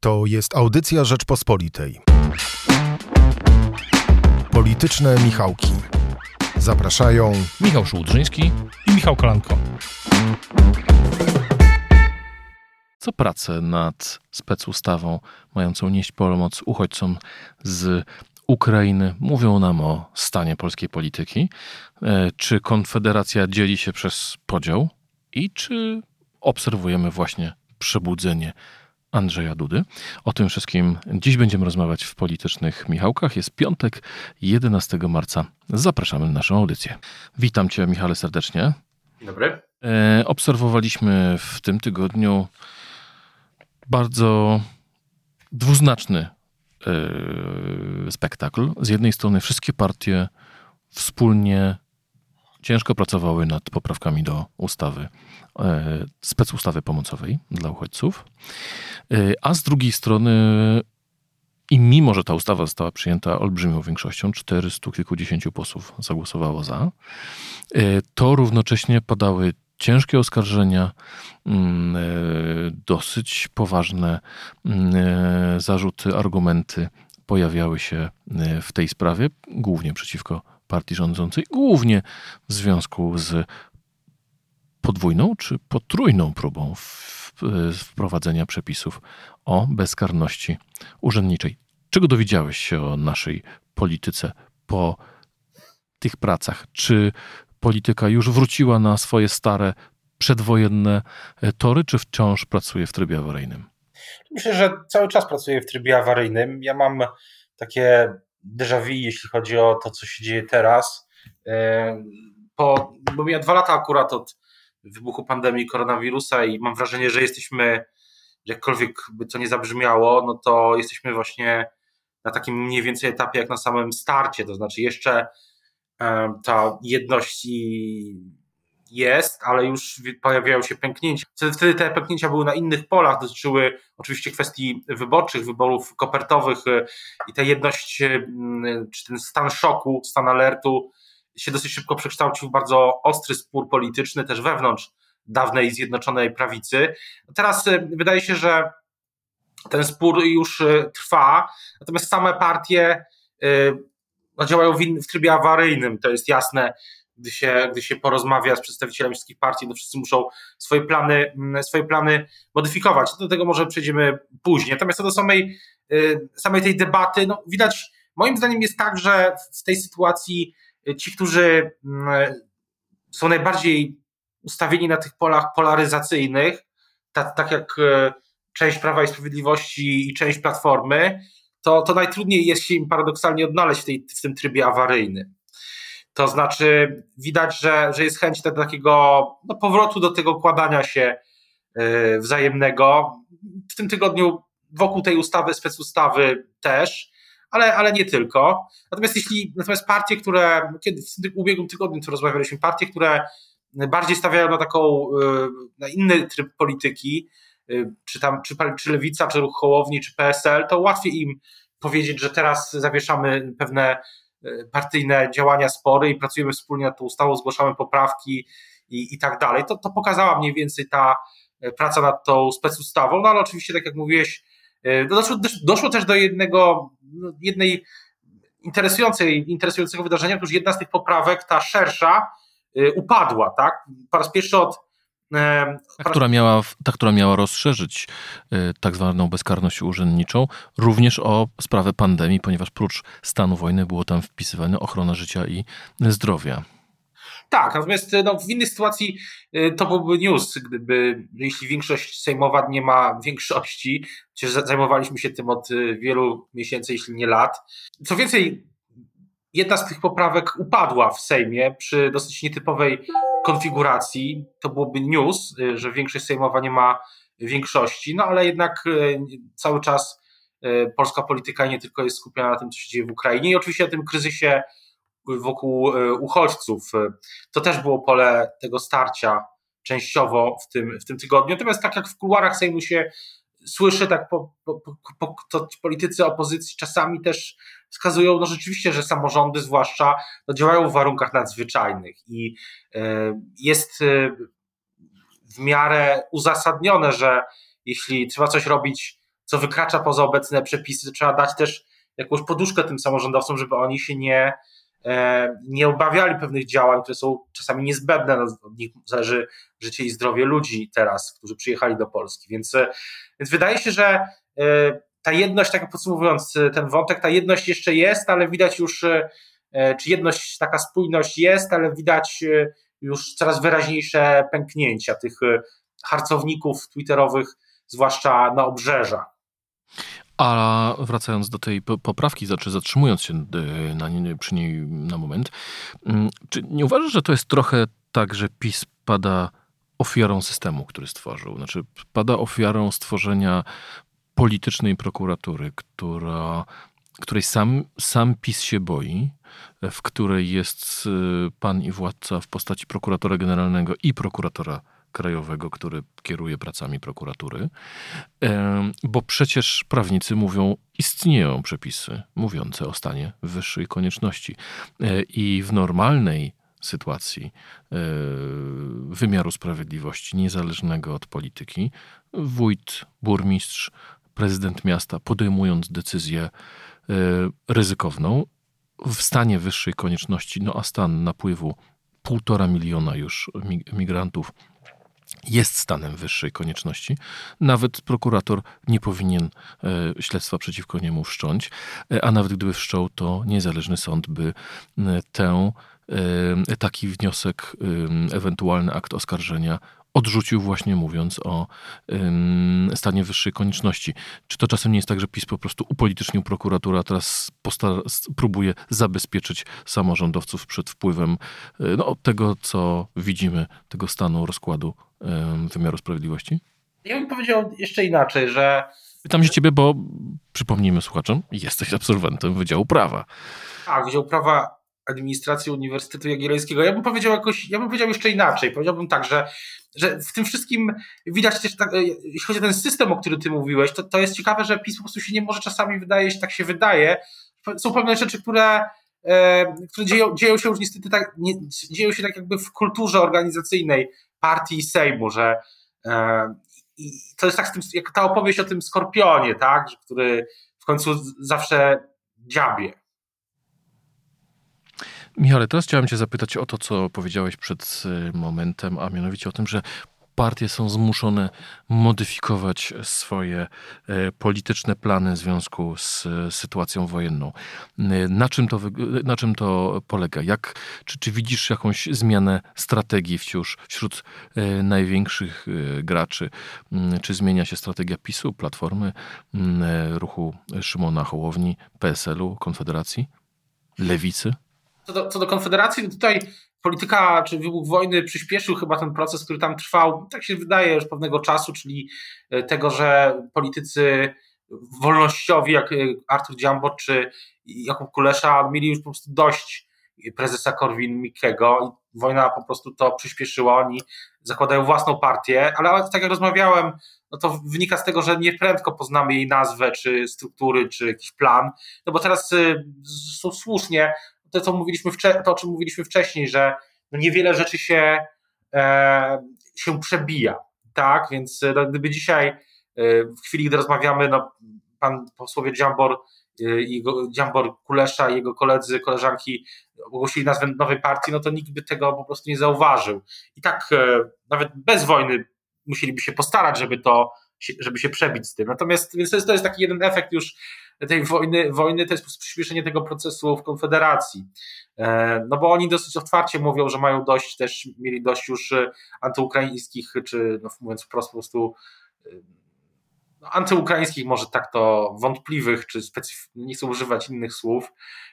To jest audycja Rzeczpospolitej. Polityczne Michałki. Zapraszają Michał Szułdrzyński i Michał Kolanko. Co pracę nad specustawą mającą nieść pomoc uchodźcom z Ukrainy mówią nam o stanie polskiej polityki. E, czy Konfederacja dzieli się przez podział i czy obserwujemy właśnie przebudzenie Andrzeja Dudy. O tym wszystkim dziś będziemy rozmawiać w Politycznych Michałkach. Jest piątek, 11 marca. Zapraszamy na naszą audycję. Witam Cię, Michale, serdecznie. Dobry. E, obserwowaliśmy w tym tygodniu bardzo dwuznaczny e, spektakl. Z jednej strony wszystkie partie wspólnie ciężko pracowały nad poprawkami do ustawy, e, specustawy pomocowej dla uchodźców, e, a z drugiej strony i mimo, że ta ustawa została przyjęta olbrzymią większością, 400 kilkudziesięciu posłów zagłosowało za, e, to równocześnie padały ciężkie oskarżenia, mm, dosyć poważne mm, zarzuty, argumenty pojawiały się w tej sprawie, głównie przeciwko partii rządzącej, głównie w związku z podwójną czy potrójną próbą wprowadzenia przepisów o bezkarności urzędniczej. Czego dowiedziałeś się o naszej polityce po tych pracach? Czy polityka już wróciła na swoje stare, przedwojenne tory, czy wciąż pracuje w trybie awaryjnym? Myślę, że cały czas pracuje w trybie awaryjnym. Ja mam takie déjà vu, jeśli chodzi o to, co się dzieje teraz. E, po, bo miałem dwa lata akurat od wybuchu pandemii koronawirusa i mam wrażenie, że jesteśmy, jakkolwiek by to nie zabrzmiało, no to jesteśmy właśnie na takim mniej więcej etapie jak na samym starcie, to znaczy jeszcze e, ta jedność jest, ale już pojawiają się pęknięcia. Wtedy te pęknięcia były na innych polach, dotyczyły oczywiście kwestii wyborczych, wyborów kopertowych y, i ta jedność, y, czy ten stan szoku, stan alertu się dosyć szybko przekształcił w bardzo ostry spór polityczny też wewnątrz dawnej Zjednoczonej Prawicy. Teraz y, wydaje się, że ten spór już trwa, natomiast same partie no, działają w trybie awaryjnym, to jest jasne gdy się, gdy się porozmawia z przedstawicielami wszystkich partii, to wszyscy muszą swoje plany, mm, swoje plany modyfikować. Do tego może przejdziemy później. Natomiast co do samej, y, samej tej debaty, no widać, moim zdaniem jest tak, że w tej sytuacji y, ci, którzy mm, są najbardziej ustawieni na tych polach polaryzacyjnych, tak, tak jak y, część Prawa i Sprawiedliwości i część Platformy, to, to najtrudniej jest się im paradoksalnie odnaleźć w, tej, w tym trybie awaryjnym. To znaczy, widać, że, że jest chęć do takiego no, powrotu do tego kładania się yy, wzajemnego. W tym tygodniu wokół tej ustawy, specustawy też, ale, ale nie tylko. Natomiast jeśli, natomiast partie, które, kiedy w tym ubiegłym tygodniu to rozmawialiśmy, partie, które bardziej stawiają na taką, yy, na inny tryb polityki, yy, czy tam, czy, czy Lewica, czy Ruch Hołowni, czy PSL, to łatwiej im powiedzieć, że teraz zawieszamy pewne E, partyjne działania, spory i pracujemy wspólnie nad tą ustawą, zgłaszamy poprawki i, i tak dalej. To, to pokazała mniej więcej ta e, praca nad tą specustawą, no ale oczywiście, tak jak mówiłeś, e, doszło, doszło też do jednego, no, jednej interesującej, interesującego wydarzenia, otóż jedna z tych poprawek, ta szersza, upadła, tak? Po raz pierwszy od ta, która miała, ta, która miała rozszerzyć y, tak zwaną bezkarność urzędniczą, również o sprawę pandemii, ponieważ prócz stanu wojny było tam wpisywane ochrona życia i zdrowia. Tak, natomiast no, w innej sytuacji y, to byłby news, gdyby, jeśli większość sejmowa nie ma większości, przecież zajmowaliśmy się tym od y, wielu miesięcy, jeśli nie lat. Co więcej, jedna z tych poprawek upadła w Sejmie przy dosyć nietypowej konfiguracji. To byłoby news, y, że większość sejmowa nie ma większości, no ale jednak y, cały czas y, polska polityka nie tylko jest skupiona na tym, co się dzieje w Ukrainie i oczywiście na tym kryzysie wokół uchodźców. To też było pole tego starcia częściowo w tym, w tym tygodniu. Natomiast tak jak w kuluarach Sejmu się słyszę, tak po, po, po, to politycy opozycji czasami też wskazują, no rzeczywiście, że samorządy zwłaszcza no, działają w warunkach nadzwyczajnych i y, jest y, w miarę uzasadnione, że jeśli trzeba coś robić co wykracza poza obecne przepisy, trzeba dać też jakąś poduszkę tym samorządowcom, żeby oni się nie, e, nie obawiali pewnych działań, które są czasami niezbędne. No, od nich zależy życie i zdrowie ludzi teraz, którzy przyjechali do Polski. Więc, e, więc wydaje się, że ta jedność, tak podsumowując ten wątek, ta jedność jeszcze jest, ale widać już, czy jedność, taka spójność jest, ale widać już coraz wyraźniejsze pęknięcia tych harcowników twitterowych, zwłaszcza na obrzeżach. A wracając do tej poprawki, znaczy zatrzymując się na, przy niej na moment, mm, czy nie uważasz, że to jest trochę tak, że PiS pada ofiarą systemu, który stworzył? Znaczy, pada ofiarą stworzenia politycznej prokuratury, która, której sam, sam PiS się boi, w której jest e, pan i władca w postaci prokuratora generalnego i prokuratora Krajowego, który kieruje pracami prokuratury, bo przecież prawnicy mówią, istnieją przepisy mówiące o stanie wyższej konieczności. E, I w normalnej sytuacji e, wymiaru sprawiedliwości, niezależnego od polityki, wójt, burmistrz, prezydent miasta, podejmując decyzję e, ryzykowną, w stanie wyższej konieczności, no a stan napływu półtora miliona już migrantów jest stanem wyższej konieczności. Nawet prokurator nie powinien e, śledztwa przeciwko niemu wszcząć, e, a nawet gdyby wszczął, to niezależny sąd by tę, taki wniosek, ewentualny akt oskarżenia odrzucił właśnie mówiąc o stanie wyższej konieczności. Czy to czasem nie jest tak, że PiS po prostu upolitycznił prokuraturę, a teraz próbuje zabezpieczyć samorządowców przed wpływem no, tego, co widzimy, tego stanu rozkładu wymiaru sprawiedliwości? Ja bym powiedział jeszcze inaczej, że. Pytam się ciebie, bo przypomnijmy słuchaczom, jesteś absolwentem Wydziału Prawa. Tak, Wydział Prawa Administracji Uniwersytetu Jagiellońskiego. Ja bym powiedział jakoś, ja bym powiedział jeszcze inaczej. Powiedziałbym tak, że, że w tym wszystkim widać też, tak, jeśli chodzi o ten system, o którym ty mówiłeś, to, to jest ciekawe, że PiS po prostu się nie może czasami wydaje się, tak się wydaje. Są pewne rzeczy, które, e, które dzieją, dzieją się już niestety tak, nie, dzieją się tak jakby w kulturze organizacyjnej partii i Sejmu, że e, i to jest tak z tym, jak ta opowieść o tym skorpionie, tak, który w końcu zawsze dziabie. Michale, teraz chciałem Cię zapytać o to, co powiedziałeś przed e, momentem, a mianowicie o tym, że partie są zmuszone modyfikować swoje e, polityczne plany w związku z e, sytuacją wojenną. Na czym to, na czym to polega? Jak, czy, czy widzisz jakąś zmianę strategii wciąż wśród największych graczy? Mm, czy zmienia się strategia PiSu, Platformy, mm, ruchu Szymona Hołowni, PSL-u, Konfederacji, Lewicy? Co do, co do Konfederacji, tutaj polityka czy wybuch wojny przyspieszył chyba ten proces, który tam trwał, tak się wydaje, już pewnego czasu, czyli e, tego, że politycy wolnościowi, jak e, Artur Dziambor czy Jakub Kulesza, mieli już po prostu dość prezesa Korwin-Mikkego i wojna po prostu to przyspieszyła. Oni zakładają własną partię, ale tak jak rozmawiałem, no to wynika z tego, że nie prędko poznamy jej nazwę, czy struktury, czy jakiś plan, no bo teraz e, słusznie to, co mówiliśmy to, o czym mówiliśmy wcześniej, że no niewiele rzeczy się, e, się przebija, tak, więc no, gdyby dzisiaj, e, w chwili, gdy rozmawiamy, no, pan posłowie Dziambor, e, jego, Dziambor Kulesza i jego koledzy, koleżanki ogłosili nazwę nowej partii, no to nikt by tego po prostu nie zauważył. I tak e, nawet bez wojny musieliby się postarać, żeby to, żeby się przebić z tym. Natomiast więc to jest taki jeden efekt już tej wojny, wojny to jest przyspieszenie tego procesu w Konfederacji. E, no bo oni dosyć otwarcie mówią, że mają dość, też mieli dość już e, antyukraińskich, czy no mówiąc wprost po prostu e, no, antyukraińskich, może tak to wątpliwych, czy specyf- nie chcę używać innych słów,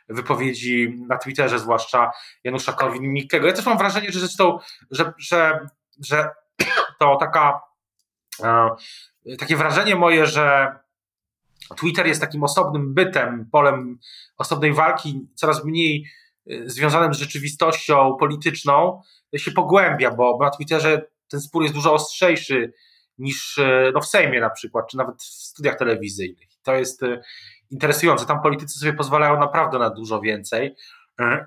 wypowiedzi na Twitterze, zwłaszcza Janusza Korwin-Mikkego. Ja też mam wrażenie, że zresztą, że, że, że to taka, takie wrażenie moje, że Twitter jest takim osobnym bytem, polem osobnej walki, coraz mniej y, związanym z rzeczywistością polityczną, się pogłębia, bo na Twitterze ten spór jest dużo ostrzejszy niż y, no, w Sejmie na przykład, czy nawet w studiach telewizyjnych. To jest y, interesujące. Tam politycy sobie pozwalają naprawdę na dużo więcej.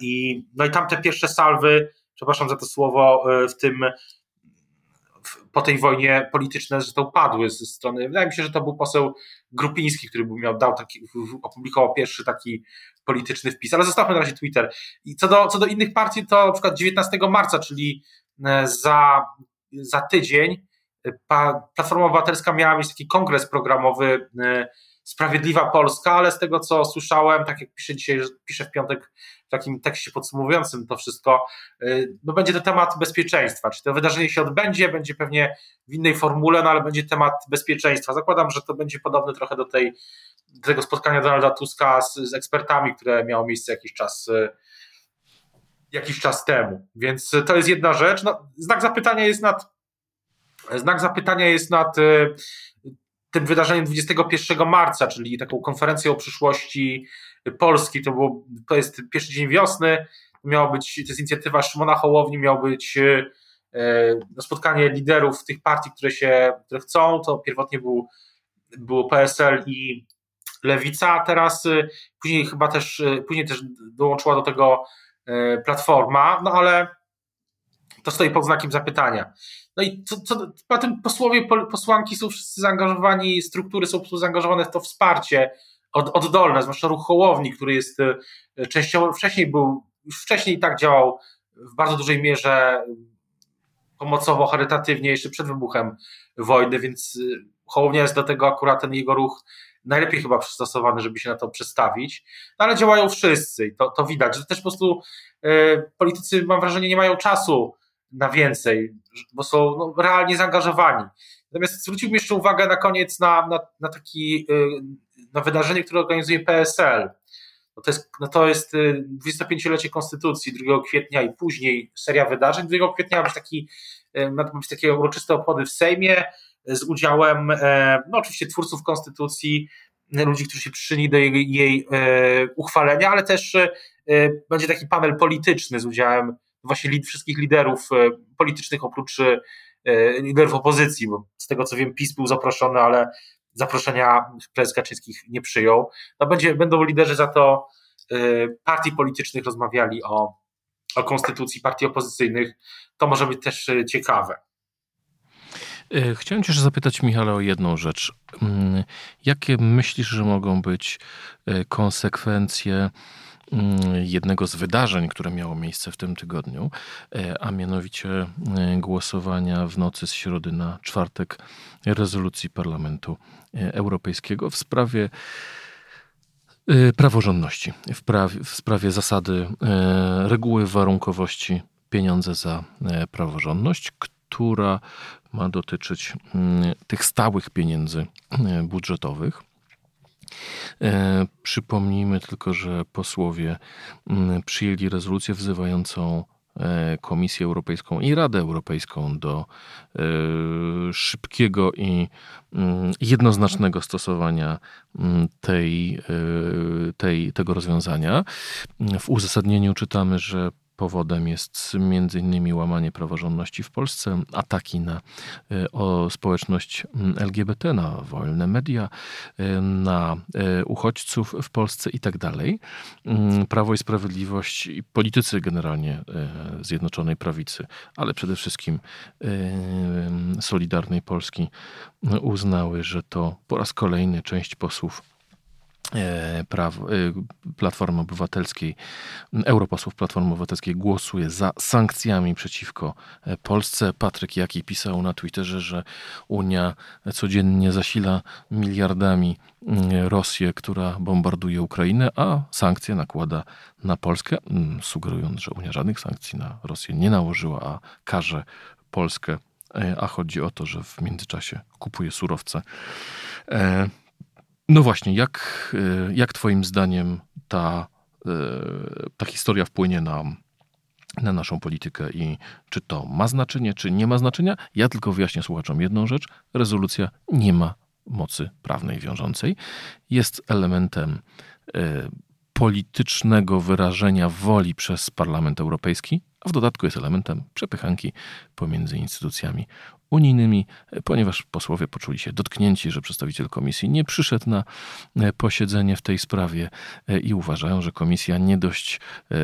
I, no i tam te pierwsze salwy, przepraszam za to słowo, w tym po tej wojnie polityczne zresztą padły ze strony, wydaje mi się, że to był poseł Grupiński, który miał, dał taki, opublikował pierwszy taki polityczny wpis, ale zostawmy na razie Twitter. I co do, co do innych partii, to na przykład 19 marca, czyli e, za, za tydzień, e, Platforma Obywatelska miała mieć taki kongres programowy e, Sprawiedliwa Polska, ale z tego co słyszałem, tak jak piszę dzisiaj, piszę w piątek w takim tekście podsumowującym to wszystko, no będzie to temat bezpieczeństwa. Czy to wydarzenie się odbędzie, będzie pewnie w innej formule, no ale będzie temat bezpieczeństwa. Zakładam, że to będzie podobne trochę do tej tego spotkania Donalda Tuska z, z ekspertami, które miało miejsce jakiś czas e, jakiś czas temu. Więc to jest jedna rzecz. No, znak zapytania jest nad znak zapytania jest nad e, tym wydarzeniem 21 marca, czyli taką konferencją o przyszłości Polski. To, było, to jest pierwszy dzień wiosny. Miało być, to jest inicjatywa Szymona Hołowni, miało być e, no, spotkanie liderów tych partii, które się, które chcą. To pierwotnie był, było PSL i Lewica, teraz y, później chyba też, y, później też dołączyła do tego Platforma, no ale to stoi pod znakiem zapytania. No i co, co, tym posłowie, posłanki są wszyscy zaangażowani, struktury są zaangażowane w to wsparcie od, oddolne, zwłaszcza ruch Hołowni, który jest częściowo, wcześniej był, już wcześniej i tak działał w bardzo dużej mierze pomocowo, charytatywnie, jeszcze przed wybuchem wojny, więc Hołownia jest do tego akurat ten jego ruch najlepiej chyba przystosowany, żeby się na to przestawić, no ale działają wszyscy i to, to widać, że też po prostu y, politycy, mam wrażenie, nie mają czasu na więcej, bo są no, realnie zaangażowani. Natomiast zwróciłbym jeszcze uwagę na koniec na, na, na taki y, na wydarzenie, które organizuje PSL. No to jest, no to jest 25-lecie Konstytucji 2 kwietnia i później seria wydarzeń. 2 kwietnia ma być taki, ma być takie uroczyste obchody w Sejmie, z udziałem e, no oczywiście twórców konstytucji, ludzi, którzy się przyszyli do jej, jej e, uchwalenia, ale też e, będzie taki panel polityczny z udziałem właśnie wszystkich liderów politycznych oprócz liderów opozycji, bo z tego co wiem PiS był zaproszony, ale zaproszenia prezes Kaczyńskich nie przyjął. No będzie, będą liderzy za to partii politycznych rozmawiali o, o konstytucji partii opozycyjnych. To może być też ciekawe. E, chciałem Cię zapytać, Michale, o jedną rzecz. Mm, jakie myślisz, że mogą być e, konsekwencje jednego z wydarzeń, które miało miejsce w tym tygodniu, e, a mianowicie głosowania w nocy z środy na czwartek rezolucji Parlamentu Europejskiego w sprawie praworządności, w, w sprawie zasady reguły warunkowości pieniądze za praworządność, która ma dotyczyć mm, tych stałych pieniędzy e, budżetowych. E, przypomnijmy tylko, że posłowie mm, przyjęli rezolucję wzywającą e, Komisję Europejską i Radę Europejską do szybkiego i mm, jednoznacznego stosowania tej, tej, tego rozwiązania. W uzasadnieniu czytamy, że Powodem jest m.in. łamanie praworządności w Polsce, ataki na e, o społeczność LGBT, na wolne media, e, na e, uchodźców w Polsce i tak. Mm, Prawo i Sprawiedliwość i politycy generalnie Zjednoczonej Prawicy, ale przede wszystkim Solidarnej Polski uznały, że to po raz kolejny część posłów praw, e, Platformy Obywatelskiej, europosłów Platformy Obywatelskiej głosuje za sankcjami przeciwko e, Polsce. Patryk Jaki pisał na Twitterze, że Unia codziennie zasila miliardami mm, Rosję, która bombarduje Ukrainę, a sankcje nakłada na Polskę, mm, sugerując, że Unia żadnych sankcji na Rosję nie nałożyła, a karze Polskę, a chodzi o to, że w międzyczasie kupuje surowce. No właśnie, jak, e, jak Twoim zdaniem ta, e, ta historia wpłynie na, na naszą politykę i czy to ma znaczenie, czy nie ma znaczenia? Ja tylko wyjaśnię słuchaczom jedną rzecz. Rezolucja nie ma mocy prawnej wiążącej. Jest elementem e, politycznego wyrażenia woli przez Parlament Europejski, a w dodatku jest elementem przepychanki pomiędzy instytucjami unijnymi, ponieważ posłowie poczuli się dotknięci, że przedstawiciel komisji nie przyszedł na e, posiedzenie w tej sprawie e, i uważają, że komisja nie dość e,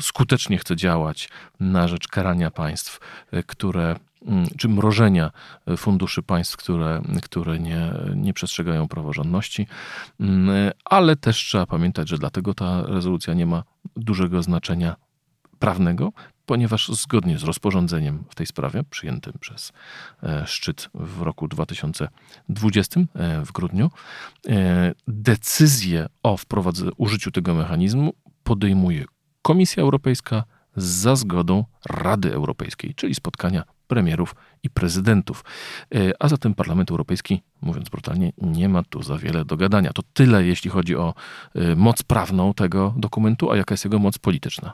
skutecznie chce działać na rzecz karania państw, które mm, czy mrożenia funduszy państw, które, które nie, nie przestrzegają praworządności, mm, ale też trzeba pamiętać, że dlatego ta rezolucja nie ma dużego znaczenia prawnego, ponieważ zgodnie z rozporządzeniem w tej sprawie, przyjętym przez e, szczyt w roku 2020 e, w grudniu, e, decyzję o wprowadzeniu użyciu tego mechanizmu podejmuje Komisja Europejska za zgodą Rady Europejskiej, czyli spotkania premierów i prezydentów. A zatem Parlament Europejski, mówiąc brutalnie, nie ma tu za wiele do gadania. To tyle, jeśli chodzi o moc prawną tego dokumentu, a jaka jest jego moc polityczna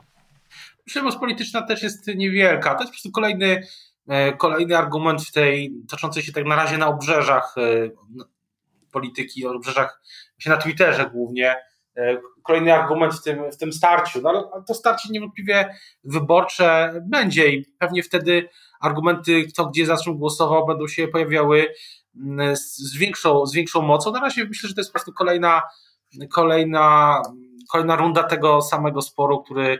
przemoc polityczna też jest niewielka. To jest po prostu kolejny, e, kolejny argument w tej toczącej się tak na razie na obrzeżach e, polityki, na obrzeżach, się na Twitterze głównie, e, kolejny argument w tym, w tym starciu. No, ale to starcie niewątpliwie wyborcze będzie i pewnie wtedy argumenty, kto gdzie za czym głosował, będą się pojawiały mm, z większą, z większą mocą. Na razie myślę, że to jest po prostu kolejna, kolejna, kolejna runda tego samego sporu, który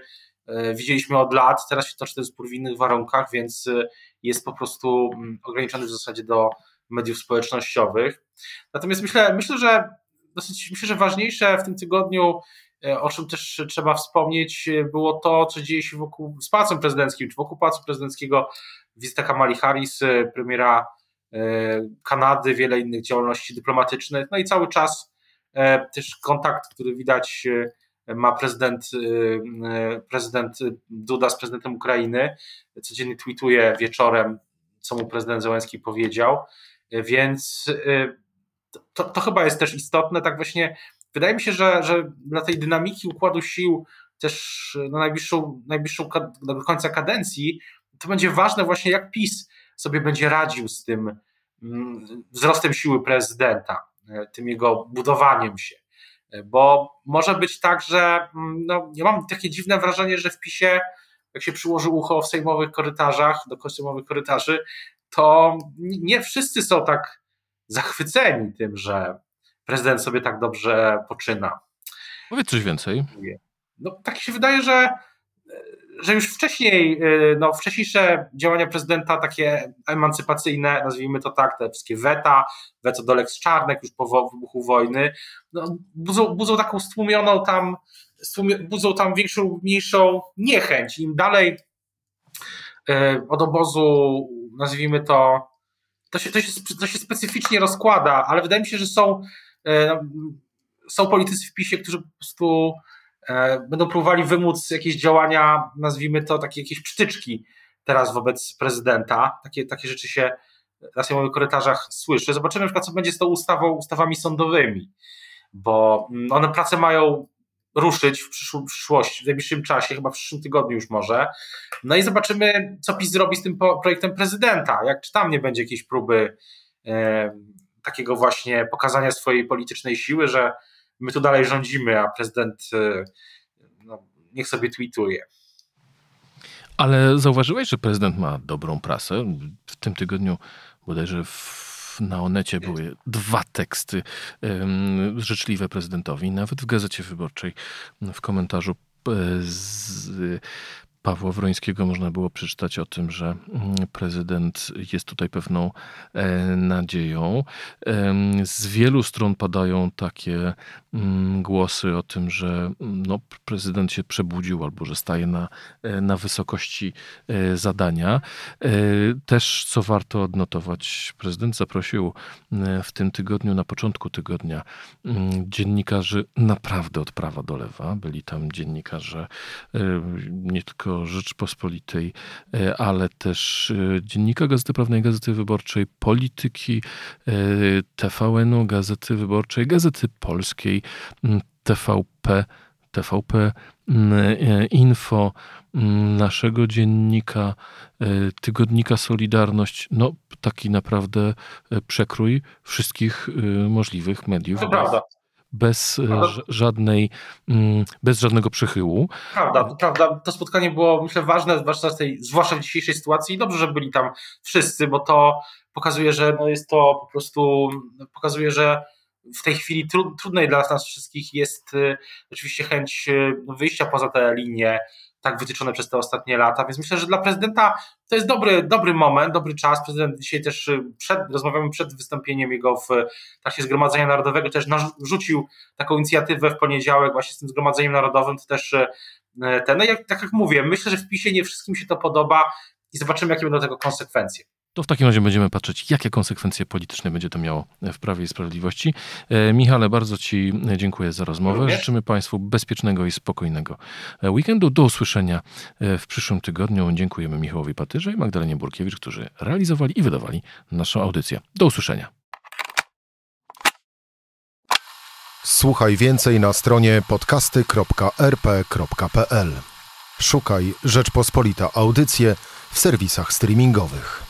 widzieliśmy od lat, teraz się toczy ten spór w innych warunkach, więc e, jest po prostu mm, ograniczony w zasadzie do mediów społecznościowych. Natomiast myślę, myślę, że dosyć, myślę, że ważniejsze w tym tygodniu, e, o czym też trzeba wspomnieć, było to, co dzieje się wokół z pałacem prezydenckim, czy wokół pałacu prezydenckiego, wizyta Kamali Harris, premiera Kanady, wiele innych działalności dyplomatycznych, no i cały czas też kontakt, który widać ma prezydent, y, y, prezydent Duda z prezydentem Ukrainy. Codziennie tweetuje wieczorem, co mu prezydent Zełenski powiedział, więc y, to, to chyba jest też istotne. Tak właśnie wydaje mi się, że, że dla tej dynamiki układu sił też na najbliższą, najbliższą do końca kadencji to będzie ważne właśnie jak PiS sobie będzie radził z tym mm, wzrostem siły prezydenta, tym jego budowaniem się bo może być tak, że mm, no, ja mam takie dziwne wrażenie, że w PiSie, jak się przyłoży ucho w sejmowych korytarzach, do kościołowych korytarzy, to nie wszyscy są tak zachwyceni tym, że prezydent sobie tak dobrze poczyna. Powiedz coś więcej. No, tak się wydaje, że że już wcześniej, y, no, wcześniejsze działania prezydenta, takie emancypacyjne, nazwijmy to tak, te wszystkie weta, weto do Lex Czarnek już po wybuchu wojny, no, budzą, budzą taką stłumioną tam, budzą tam większą, mniejszą niechęć. Im dalej y, od obozu, nazwijmy to, to się, to, się, to się specyficznie rozkłada, ale wydaje mi się, że są, y, no, są politycy w PiSie, którzy po prostu będą próbowali wymóc jakieś działania, nazwijmy to takie jakieś psztyczki teraz wobec prezydenta. Takie, takie rzeczy się na sejmowych korytarzach słyszy. Zobaczymy na przykład, co będzie z tą ustawą, ustawami sądowymi, bo mm, one pracę mają ruszyć w, przyszłości, w najbliższym czasie, chyba w przyszłym tygodniu już może. No i zobaczymy, co PiS zrobi z tym projektem prezydenta. Jak czy tam nie będzie jakiejś próby e, takiego właśnie pokazania swojej politycznej siły, że my tu dalej rządzimy, a prezydent e, no, niech sobie tweetuje. Ale zauważyłeś, że prezydent ma dobrą prasę. W tym tygodniu bodajże w, na Onecie były dwa teksty życzliwe prezydentowi. Nawet w Gazecie Wyborczej w komentarzu e, z, Pawła Wrońskiego można było przeczytać o tym, że mm, prezydent jest tutaj pewną e, nadzieją. Z wielu stron padają takie mm, głosy o tym, że mm, no, prezydent się przebudził albo że staje na, e, na wysokości e, zadania. Też, co warto odnotować, prezydent zaprosił w tym tygodniu, na początku tygodnia, dziennikarzy naprawdę od prawa do lewa. Byli tam dziennikarze nie tylko Rzeczpospolitej, e, ale też e, Dziennika Gazety Prawnej, Gazety Wyborczej, Polityki, e, TVN-u, Gazety Wyborczej, Gazety Polskiej, TVP, TVP Info, naszego dziennika, tygodnika Solidarność, no taki naprawdę przekrój wszystkich możliwych mediów. To prawda bez e, żadnej, mm, bez żadnego przychyłu. Prawda, prawda. To spotkanie było, myślę, ważne, zwłaszcza, tej, zwłaszcza w dzisiejszej sytuacji i dobrze, że byli tam wszyscy, bo to pokazuje, że no jest to po prostu, pokazuje, że w tej chwili trudnej dla nas wszystkich jest y, oczywiście chęć y, wyjścia poza te linie tak wytyczone przez te ostatnie lata, więc myślę, że dla prezydenta to jest dobry, dobry moment, dobry czas. Prezydent dzisiaj też przed, rozmawiamy przed wystąpieniem jego w trakcie Zgromadzenia Narodowego, też narzucił taką inicjatywę w poniedziałek właśnie z tym Zgromadzeniem Narodowym, to też ten, no jak, tak jak mówię, myślę, że w PiSie nie wszystkim się to podoba i zobaczymy, jakie będą tego konsekwencje. To w takim razie będziemy patrzeć, jakie konsekwencje polityczne będzie to miało w Prawie i Sprawiedliwości. E, Michale, bardzo Ci dziękuję za rozmowę. Również? Życzymy Państwu bezpiecznego i spokojnego e, weekendu. Do usłyszenia e, w przyszłym tygodniu. Dziękujemy Michałowi Patyrze i Magdalenie Burkiewicz, którzy realizowali i wydawali naszą audycję. Do usłyszenia. Słuchaj więcej na stronie podcasty.rp.pl. Szukaj Rzeczpospolita Audycje w serwisach streamingowych.